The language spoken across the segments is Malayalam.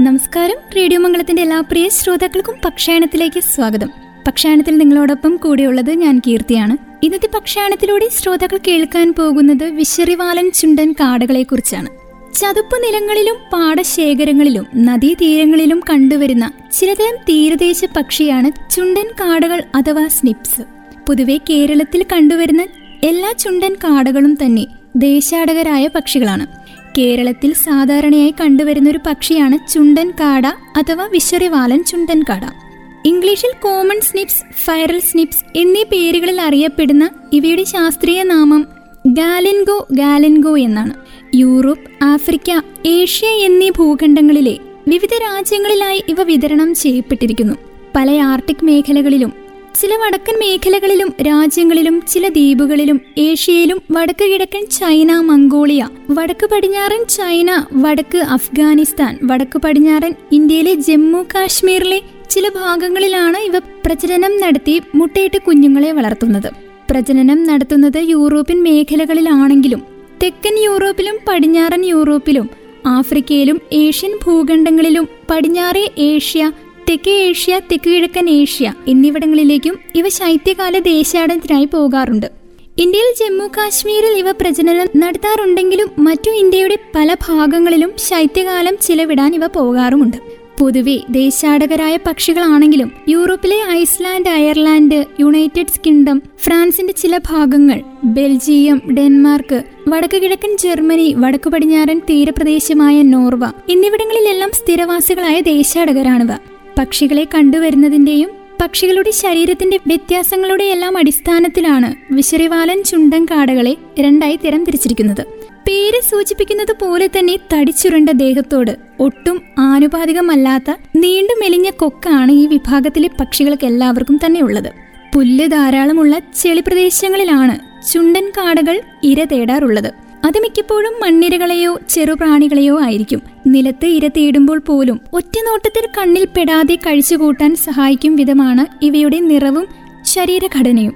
നമസ്കാരം. റേഡിയോ മംഗളത്തിന്റെ എല്ലാ പ്രിയ ശ്രോതാക്കൾക്കും പക്ഷായണത്തിലേക്ക് സ്വാഗതം. പക്ഷായണത്തിൽ നിങ്ങളോടൊപ്പം കൂടെയുള്ളത് ഞാൻ കീർത്തിയാണ്. ഇന്നത്തെ പക്ഷായണത്തിലൂടെ ശ്രോതാക്കൾ കേൾക്കാൻ പോകുന്നത് വിശറിവാലൻ ചുണ്ടൻ കാടുകളെക്കുറിച്ചാണ്. ചതുപ്പ് നിലങ്ങളിലും പാടശേഖരങ്ങളിലും നദീതീരങ്ങളിലും കണ്ടുവരുന്ന ചിലതരം തീരദേശ പക്ഷിയാണ് ചുണ്ടൻ കാടുകൾ അഥവാ സ്നിപ്സ്. പൊതുവെ കേരളത്തിൽ കണ്ടുവരുന്ന എല്ലാ ചുണ്ടൻ കാടുകളും തന്നെ ദേശാടകരായ പക്ഷികളാണ്. കേരളത്തിൽ സാധാരണയായി കണ്ടുവരുന്ന ഒരു പക്ഷിയാണ് ചുണ്ടൻ കാട അഥവാ വിശ്വറിവാലൻ ചുണ്ടൻ കാട ഇംഗ്ലീഷിൽ കോമൺ സ്നിപ്സ് ഫൈറൽ സ്നിപ്സ് എന്നീ പേരുകളിൽ അറിയപ്പെടുന്ന ഇവയുടെ ശാസ്ത്രീയ നാമം ഗാലൻഗോ ഗാലൻഗോ എന്നാണ്. യൂറോപ്പ് ആഫ്രിക്ക ഏഷ്യ എന്നീ ഭൂഖണ്ഡങ്ങളിലെ വിവിധ രാജ്യങ്ങളിലായി ഇവ വിതരണം ചെയ്യപ്പെട്ടിരിക്കുന്നു. പല ആർട്ടിക് മേഖലകളിലും ചില വടക്കൻ മേഖലകളിലും രാജ്യങ്ങളിലും ചില ദ്വീപുകളിലും ഏഷ്യയിലും വടക്ക് കിഴക്കൻ ചൈന മംഗോളിയ വടക്ക് പടിഞ്ഞാറൻ ചൈന വടക്ക് അഫ്ഗാനിസ്ഥാൻ വടക്ക് പടിഞ്ഞാറൻ ഇന്ത്യയിലെ ജമ്മു കാശ്മീരിലെ ചില ഭാഗങ്ങളിലാണ് ഇവ പ്രചരനം നടത്തി മുട്ടയിട്ട് കുഞ്ഞുങ്ങളെ വളർത്തുന്നത്. പ്രജനനം നടത്തുന്നത് യൂറോപ്യൻ മേഖലകളിലാണെങ്കിലും തെക്കൻ യൂറോപ്പിലും പടിഞ്ഞാറൻ യൂറോപ്പിലും ആഫ്രിക്കയിലും ഏഷ്യൻ ഭൂഖണ്ഡങ്ങളിലും പടിഞ്ഞാറേ ഏഷ്യ തെക്കേ ഏഷ്യ തെക്ക് കിഴക്കൻ ഏഷ്യ എന്നിവിടങ്ങളിലേക്കും ഇവ ശൈത്യകാല ദേശാടനത്തിനായി പോകാറുണ്ട്. ഇന്ത്യയിൽ ജമ്മു കാശ്മീരിൽ ഇവ പ്രജനനം നടത്താറുണ്ടെങ്കിലും മറ്റു ഇന്ത്യയുടെ പല ഭാഗങ്ങളിലും ശൈത്യകാലം ചിലവിടാൻ ഇവ പോകാറുമുണ്ട്. പൊതുവെ ദേശാടകരായ പക്ഷികളാണെങ്കിലും യൂറോപ്പിലെ ഐസ്ലാൻഡ് അയർലാൻഡ് യുണൈറ്റഡ് കിങ്ഡം ഫ്രാൻസിന്റെ ചില ഭാഗങ്ങൾ ബെൽജിയം ഡെൻമാർക്ക് വടക്കു കിഴക്കൻ ജർമ്മനി വടക്കു പടിഞ്ഞാറൻ തീരപ്രദേശമായ നോർവ എന്നിവിടങ്ങളിലെല്ലാം സ്ഥിരവാസികളായ ദേശാടകരാണിവ. പക്ഷികളെ കണ്ടുവരുന്നതിന്റെയും പക്ഷികളുടെ ശരീരത്തിന്റെ വ്യത്യാസങ്ങളുടെ എല്ലാം അടിസ്ഥാനത്തിലാണ് വിശറിവാലൻ ചുണ്ടൻ കാടകളെ രണ്ടായി തരം തിരിച്ചിരിക്കുന്നത് പേര് സൂചിപ്പിക്കുന്നത് പോലെ തന്നെ തടിച്ചുരുണ്ട ദേഹത്തോട് ഒട്ടും ആനുപാതികമല്ലാത്ത നീണ്ടു മെലിഞ്ഞ കൊക്കാണ് ഈ വിഭാഗത്തിലെ പക്ഷികൾക്ക് എല്ലാവർക്കും തന്നെ ഉള്ളത്. പുല്ല് ധാരാളമുള്ള ചെളിപ്രദേശങ്ങളിലാണ് ചുണ്ടൻ കാടകൾ ഇര തേടാറുള്ളത്. അത് മിക്കപ്പോഴും മണ്ണിരകളെയോ ചെറുപ്രാണികളെയോ ആയിരിക്കും. നിലത്ത് ഇര തേടുമ്പോൾ പോലും ഒറ്റ നോട്ടത്തിൽ കണ്ണിൽ പെടാതെ കഴിച്ചുകൂട്ടാൻ സഹായിക്കും വിധമാണ് ഇവയുടെ നിറവും ശരീരഘടനയും.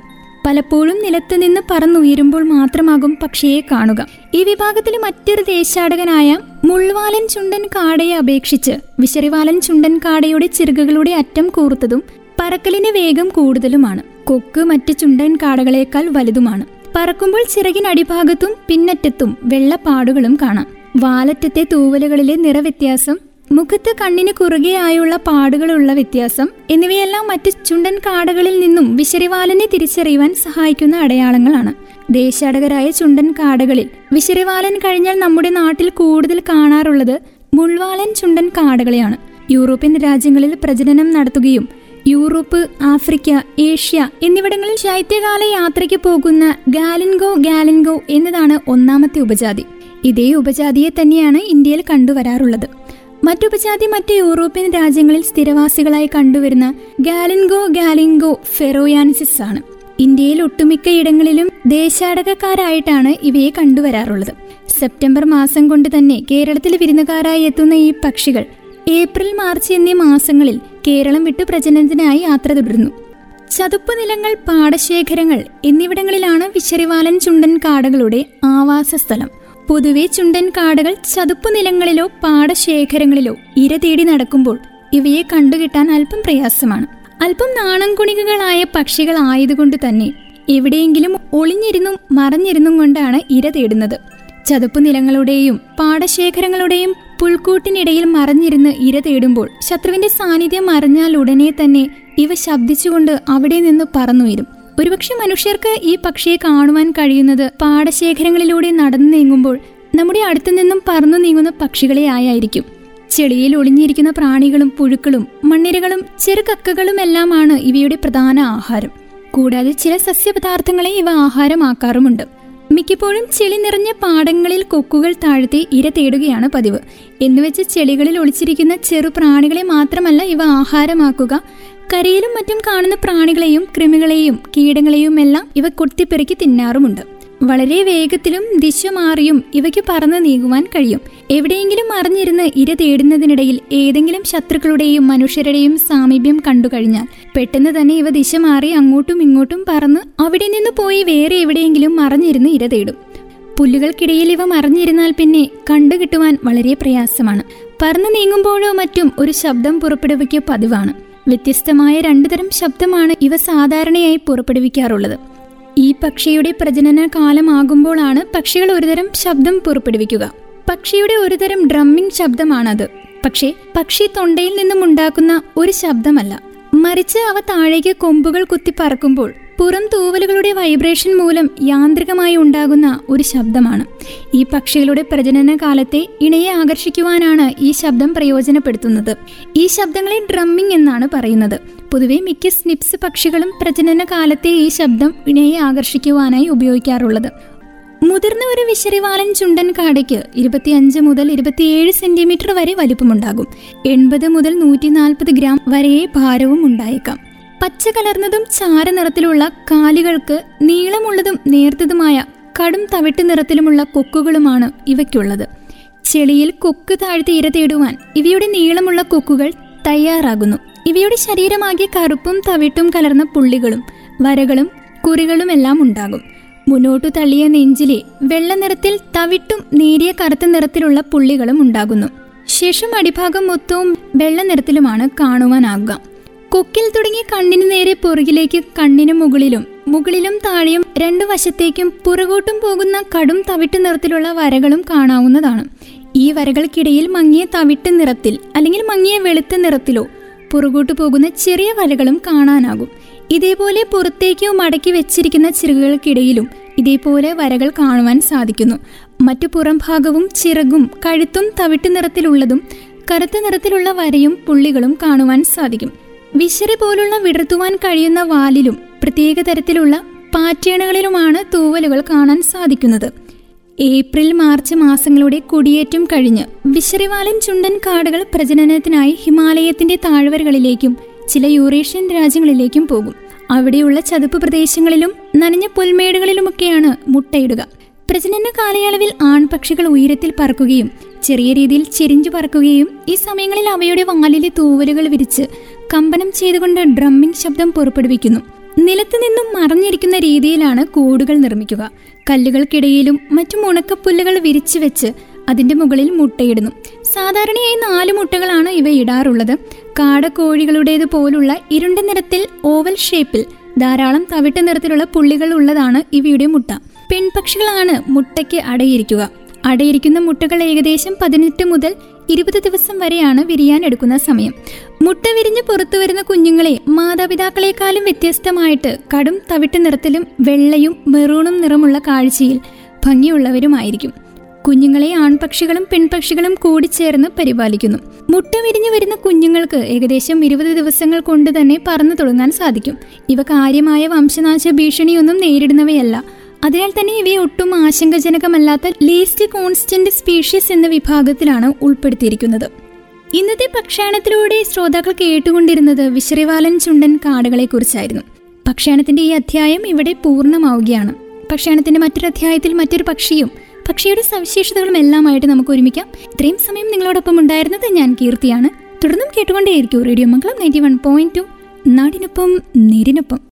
പലപ്പോഴും നിലത്ത് നിന്ന് പറന്നുയരുമ്പോൾ മാത്രമാകും പക്ഷിയെ കാണുക. ഈ വിഭാഗത്തിലെ മറ്റൊരു ദേശാടകനായ മുൾവാലൻ ചുണ്ടൻ കാടയെ അപേക്ഷിച്ച് വിശറിവാലൻ ചുണ്ടൻ കാടയുടെ ചിറകുകളുടെ അറ്റം കൂർത്തതും പറക്കലിന് വേഗം കൂടുതലുമാണ്. കൊക്ക് മറ്റ് ചുണ്ടൻ കാടകളേക്കാൾ വലുതുമാണ്. പറക്കുമ്പോൾ ചിറകിനടിഭാഗത്തും പിന്നറ്റത്തും വെള്ളപ്പാടുകളും കാണാം. വാലറ്റത്തെ തൂവലുകളിലെ നിറവ്യത്യാസം മുഖത്ത് കണ്ണിന് കുറുകെയായുള്ള പാടുകളുള്ള വ്യത്യാസം എന്നിവയെല്ലാം മറ്റ് ചുണ്ടൻ കാടകളിൽ നിന്നും വിശരിവാലനെ തിരിച്ചറിയുവാൻ സഹായിക്കുന്ന അടയാളങ്ങളാണ്. ദേശാടകരായ ചുണ്ടൻ കാടകളിൽ വിശരിവാലൻ കഴിഞ്ഞാൽ നമ്മുടെ നാട്ടിൽ കൂടുതൽ കാണാറുള്ളത് മുൾവാലൻ ചുണ്ടൻ കാടകളെയാണ്. യൂറോപ്യൻ രാജ്യങ്ങളിൽ പ്രജനനം നടത്തുകയും യൂറോപ്പ് ആഫ്രിക്ക ഏഷ്യ എന്നിവിടങ്ങളിൽ ശൈത്യകാല യാത്രയ്ക്ക് പോകുന്ന ഗാലൻഗോ ഗാലൻഗോ എന്നതാണ് ഒന്നാമത്തെ ഉപജാതി. ഇതേ ഉപജാതിയെ തന്നെയാണ് ഇന്ത്യയിൽ കണ്ടുവരാറുള്ളത്. മറ്റുപജാതി മറ്റ് യൂറോപ്യൻ രാജ്യങ്ങളിൽ സ്ഥിരവാസികളായി കണ്ടുവരുന്ന ഗാലൻഗോ ഗാലിൻഗോ ഫെറോയാനിസിസ് ആണ് ഇന്ത്യയിൽ ഒട്ടുമിക്ക ഇടങ്ങളിലും ദേശാടകക്കാരായിട്ടാണ് ഇവയെ കണ്ടുവരാറുള്ളത്. സെപ്റ്റംബർ മാസം കൊണ്ട് തന്നെ കേരളത്തിൽ വിരുന്നുകാരായി എത്തുന്ന ഈ പക്ഷികൾ ഏപ്രിൽ മാർച്ച് എന്നീ മാസങ്ങളിൽ കേരളം വിട്ടു പ്രജനനത്തിനായി യാത്ര തുടരുന്നു. ചതുപ്പ് നിലങ്ങൾ പാടശേഖരങ്ങൾ എന്നിവിടങ്ങളിലാണ് വിശറിവാലൻ ചുണ്ടൻ കാടകളുടെ ആവാസ സ്ഥലം പൊതുവെ ചുണ്ടൻ കാടകൾ ചതുപ്പ് നിലങ്ങളിലോ പാടശേഖരങ്ങളിലോ ഇര തേടി നടക്കുമ്പോൾ ഇവയെ കണ്ടുകിട്ടാൻ അല്പം പ്രയാസമാണ്. അല്പം നാണംകുണികകളായ പക്ഷികൾ ആയതുകൊണ്ട് തന്നെ എവിടെയെങ്കിലും ഒളിഞ്ഞിരുന്നും മറഞ്ഞിരുന്നും കൊണ്ടാണ് ഇര തേടുന്നത്. ചതുപ്പ് നിലങ്ങളുടെയും പാടശേഖരങ്ങളുടെയും പുൽക്കൂട്ടിനിടയിൽ മറഞ്ഞിരുന്ന് ഇര തേടുമ്പോൾ ശത്രുവിന്റെ സാന്നിധ്യം അറിഞ്ഞാൽ ഉടനെ തന്നെ ഇവ ശബ്ദിച്ചുകൊണ്ട് അവിടെ നിന്ന് പറന്നുയരും. ഒരുപക്ഷെ മനുഷ്യർക്ക് ഈ പക്ഷിയെ കാണുവാൻ കഴിയുന്നത് പാടശേഖരങ്ങളിലൂടെ നടന്നു നീങ്ങുമ്പോൾ നമ്മുടെ അടുത്തു നിന്നും പറന്നു നീങ്ങുന്ന പക്ഷികളെ ആയായിരിക്കും. ചെളിയിൽ ഒളിഞ്ഞിരിക്കുന്ന പ്രാണികളും പുഴുക്കളും മണ്ണിരകളും ചെറുകക്കകളുമെല്ലാമാണ് ഇവയുടെ പ്രധാന ആഹാരം. കൂടാതെ ചില സസ്യപദാർത്ഥങ്ങളെ ഇവ ആഹാരമാക്കാറുമുണ്ട്. മിക്കപ്പോഴും ചെളി നിറഞ്ഞ പാടങ്ങളിൽ കൊക്കുകൾ താഴ്ത്തി ഇര തേടുകയാണ് പതിവ്. എന്നുവെച്ച് ചെളികളിൽ ഒളിച്ചിരിക്കുന്ന ചെറു പ്രാണികളെ മാത്രമല്ല ഇവ ആഹാരമാക്കുക. കരയിലും മറ്റും കാണുന്ന പ്രാണികളെയും കൃമികളെയും കീടങ്ങളെയും എല്ലാം ഇവ കൊത്തിപ്പെറുക്കി തിന്നാറുമുണ്ട്. വളരെ വേഗത്തിലും ദിശ മാറിയും ഇവയ്ക്ക് പറന്ന് നീങ്ങുവാൻ കഴിയും. എവിടെയെങ്കിലും മറിഞ്ഞിരുന്ന് ഇര തേടുന്നതിനിടയിൽ ഏതെങ്കിലും ശത്രുക്കളുടെയും മനുഷ്യരുടെയും സാമീപ്യം കണ്ടുകഴിഞ്ഞാൽ പെട്ടെന്ന് തന്നെ ഇവ ദിശ മാറി അങ്ങോട്ടും ഇങ്ങോട്ടും പറന്ന് അവിടെ നിന്ന് പോയി വേറെ എവിടെയെങ്കിലും മറിഞ്ഞിരുന്ന് ഇര തേടും. പുല്ലുകൾക്കിടയിൽ ഇവ മറിഞ്ഞിരുന്നാൽ പിന്നെ കണ്ടുകിട്ടുവാൻ വളരെ പ്രയാസമാണ്. പറന്നു നീങ്ങുമ്പോഴോ മറ്റും ഒരു ശബ്ദം പുറപ്പെടുവിക്കുക പതിവാണ്. വ്യത്യസ്തമായ രണ്ടുതരം ശബ്ദമാണ് ഇവ സാധാരണയായി പുറപ്പെടുവിക്കാറുള്ളത്. ഈ പക്ഷിയുടെ പ്രജനന കാലമാകുമ്പോഴാണ് പക്ഷികൾ ഒരുതരം ശബ്ദം പുറപ്പെടുവിക്കുക. പക്ഷിയുടെ ഒരുതരം ഡ്രമ്മിംഗ് ശബ്ദമാണത്. പക്ഷേ പക്ഷി തൊണ്ടയിൽ നിന്നും ഉണ്ടാക്കുന്ന ഒരു ശബ്ദമല്ല. മറിച്ച് അവ താഴേക്ക് കൊമ്പുകൾ കുത്തി പറക്കുമ്പോൾ പുറം തൂവലുകളുടെ വൈബ്രേഷൻ മൂലം യാന്ത്രികമായി ഉണ്ടാകുന്ന ഒരു ശബ്ദമാണ്. ഈ പക്ഷികളുടെ പ്രജനന കാലത്തെ ഇണയെ ആകർഷിക്കുവാനാണ് ഈ ശബ്ദം പ്രയോജനപ്പെടുത്തുന്നത്. ഈ ശബ്ദങ്ങളെ ഡ്രമ്മിംഗ് എന്നാണ് പറയുന്നത്. പൊതുവെ മിക്ക സ്നിപ്സ് പക്ഷികളും പ്രജനന കാലത്തെ ഈ ശബ്ദം ഇണയെ ആകർഷിക്കുവാനായി ഉപയോഗിക്കാറുള്ളത്. മുതിർന്ന ഒരു വിശറിവാലൻ ചുണ്ടൻ കാടയ്ക്ക് ഇരുപത്തിയഞ്ച് മുതൽ ഇരുപത്തിയേഴ് സെന്റിമീറ്റർ വരെ വലിപ്പമുണ്ടാകും. എൺപത് മുതൽ നൂറ്റി നാൽപ്പത് ഗ്രാം വരെയേ ഭാരവും ഉണ്ടായേക്കാം. പച്ച കലർന്നതും ചാരനിറത്തിലുള്ള കാലുകൾക്ക് നീളമുള്ളതും നേർത്തതുമായ കടും തവിട്ട് നിറത്തിലുമുള്ള കൊക്കുകളുമാണ് ഇവയ്ക്കുള്ളത്. ചെളിയിൽ കൊക്ക് താഴ്ത്തി ഇര തേടുവാൻ ഇവയുടെ നീളമുള്ള കൊക്കുകൾ തയ്യാറാകുന്നു. ഇവയുടെ ശരീരമാകെ കറുപ്പും തവിട്ടും കലർന്ന പുള്ളികളും വരകളും കുറികളുമെല്ലാം ഉണ്ടാകും. മുന്നോട്ടു തള്ളിയ നെഞ്ചിലെ വെള്ള നിറത്തിൽ തവിട്ടും നേരിയ കറുത്ത നിറത്തിലുള്ള പുള്ളികളും ഉണ്ടാകുന്നു. ശേഷം അടിഭാഗം മൊത്തവും വെള്ള നിറത്തിലുമാണ് കാണുവാനാകുക കൊക്കിൽ തുടങ്ങി കണ്ണിന് നേരെ പുറകിലേക്ക് കണ്ണിന് മുകളിലും മുകളിലും താഴെയും രണ്ടു വശത്തേക്കും പുറകോട്ടും പോകുന്ന കടും തവിട്ട് നിറത്തിലുള്ള വരകളും കാണാവുന്നതാണ്. ഈ വരകൾക്കിടയിൽ മങ്ങിയ തവിട്ട് നിറത്തിൽ അല്ലെങ്കിൽ മങ്ങിയ വെളുത്ത നിറത്തിലോ പുറകോട്ട് പോകുന്ന ചെറിയ വലകളും കാണാനാകും. ഇതേപോലെ പുറത്തേക്കോ മടക്കി വെച്ചിരിക്കുന്ന ചിറകുകൾക്കിടയിലും ഇതേപോലെ വരകൾ കാണുവാൻ സാധിക്കുന്നു. മറ്റു പുറം ഭാഗവും ചിറകും കഴുത്തും തവിട്ട് നിറത്തിലുള്ളതും കറുത്ത നിറത്തിലുള്ള വരയും പുള്ളികളും കാണുവാൻ സാധിക്കും. വിശറി പോലുള്ള വിടർത്തുവാൻ കഴിയുന്ന വാലിലും പ്രത്യേക തരത്തിലുള്ള പാറ്റേണുകളിലുമാണ് തൂവലുകൾ കാണാൻ സാധിക്കുന്നത്. ഏപ്രിൽ മാർച്ച് മാസങ്ങളുടെ കുടിയേറ്റം കഴിഞ്ഞ് വിശറിവാലൻ ചുണ്ടൻ കാടുകൾ പ്രജനനത്തിനായി ഹിമാലയത്തിന്റെ താഴ്വരകളിലേക്കും ചില യൂറേഷ്യൻ രാജ്യങ്ങളിലേക്കും പോകും. അവിടെയുള്ള ചതുപ്പ് പ്രദേശങ്ങളിലും നനഞ്ഞ പുൽമേടുകളിലുമൊക്കെയാണ് മുട്ടയിടുക. പ്രജനന കാലയളവിൽ ആൺപക്ഷികൾ ഉയരത്തിൽ പറക്കുകയും ചെറിയ രീതിയിൽ ചെരിഞ്ചു പറക്കുകയും ഈ സമയങ്ങളിൽ അവയുടെ വാലിലെ തൂവലുകൾ വിരിച്ച് കമ്പനം ചെയ്തുകൊണ്ട് ഡ്രമ്മിംഗ് ശബ്ദം പുറപ്പെടുവിക്കുന്നു. നിലത്തു നിന്നും മറഞ്ഞിരിക്കുന്ന രീതിയിലാണ് കൂടുകൾ നിർമ്മിക്കുക. കല്ലുകൾക്കിടയിലും മറ്റു ഉണക്കപ്പുല്ലുകൾ വിരിച്ചു വെച്ച് അതിന്റെ മുകളിൽ മുട്ടയിടുന്നു. സാധാരണയായി നാല് മുട്ടകളാണ് ഇവ ഇടാറുള്ളത്. കാടക്കോഴികളുടേത് പോലുള്ള ഇരുണ്ട നിറത്തിൽ ഓവൽ ഷേപ്പിൽ ധാരാളം തവിട്ട് നിറത്തിലുള്ള പുള്ളികൾ ഉള്ളതാണ് ഇവയുടെ മുട്ട. പെൺപക്ഷികളാണ് മുട്ടയ്ക്ക് അടയിരിക്കുക. അടയിരിക്കുന്ന മുട്ടകൾ ഏകദേശം പതിനെട്ട് മുതൽ ഇരുപത് ദിവസം വരെയാണ് വിരിയാൻ എടുക്കുന്ന സമയം. മുട്ട വിരിഞ്ഞ് പുറത്തു വരുന്ന കുഞ്ഞുങ്ങളെ മാതാപിതാക്കളെക്കാളും വ്യത്യസ്തമായിട്ട് കടും തവിട്ട് നിറത്തിലും വെള്ളയും മെറൂണും നിറമുള്ള കാഴ്ചയിൽ ഭംഗിയുള്ളവരുമായിരിക്കും. കുഞ്ഞുങ്ങളെ ആൺപക്ഷികളും പെൺപക്ഷികളും കൂടിച്ചേർന്ന് പരിപാലിക്കുന്നു. മുട്ട വിരിഞ്ഞു വരുന്ന കുഞ്ഞുങ്ങൾക്ക് ഏകദേശം ഇരുപത് ദിവസങ്ങൾ കൊണ്ട് തന്നെ പറന്നു തുടങ്ങാൻ സാധിക്കും. ഇവ കാര്യമായ വംശനാശ ഭീഷണിയൊന്നും നേരിടുന്നവയല്ല. അതിനാൽ തന്നെ ഇവയെ ഒട്ടും ആശങ്കജനകമല്ലാത്ത ലീസ്റ്റ് കോൺസ്റ്റന്റ് സ്പീഷീസ് എന്ന വിഭാഗത്തിലാണ് ഉൾപ്പെടുത്തിയിരിക്കുന്നത്. ഇന്നത്തെ പക്ഷാണത്തിലൂടെ ശ്രോതാക്കൾ കേട്ടുകൊണ്ടിരുന്നത് വിശ്രിവാലൻ ചുണ്ടൻ കാടുകളെ കുറിച്ചായിരുന്നു പക്ഷാണത്തിന്റെ ഈ അധ്യായം ഇവിടെ പൂർണമാവുകയാണ്. പക്ഷാണത്തിന്റെ മറ്റൊരു അധ്യായത്തിൽ മറ്റൊരു പക്ഷിയും പക്ഷിയുടെ സവിശേഷതകളും എല്ലാമായിട്ട് നമുക്ക് ഒരുമിക്കാം. ഇത്രയും സമയം നിങ്ങളോടൊപ്പം ഉണ്ടായിരുന്നത് ഞാൻ കീർത്തിയാണ്. തുടർന്നും കേട്ടുകൊണ്ടേയിരിക്കും radio Mangalam ninety one point two നാടിനൊപ്പം നേരിനൊപ്പം.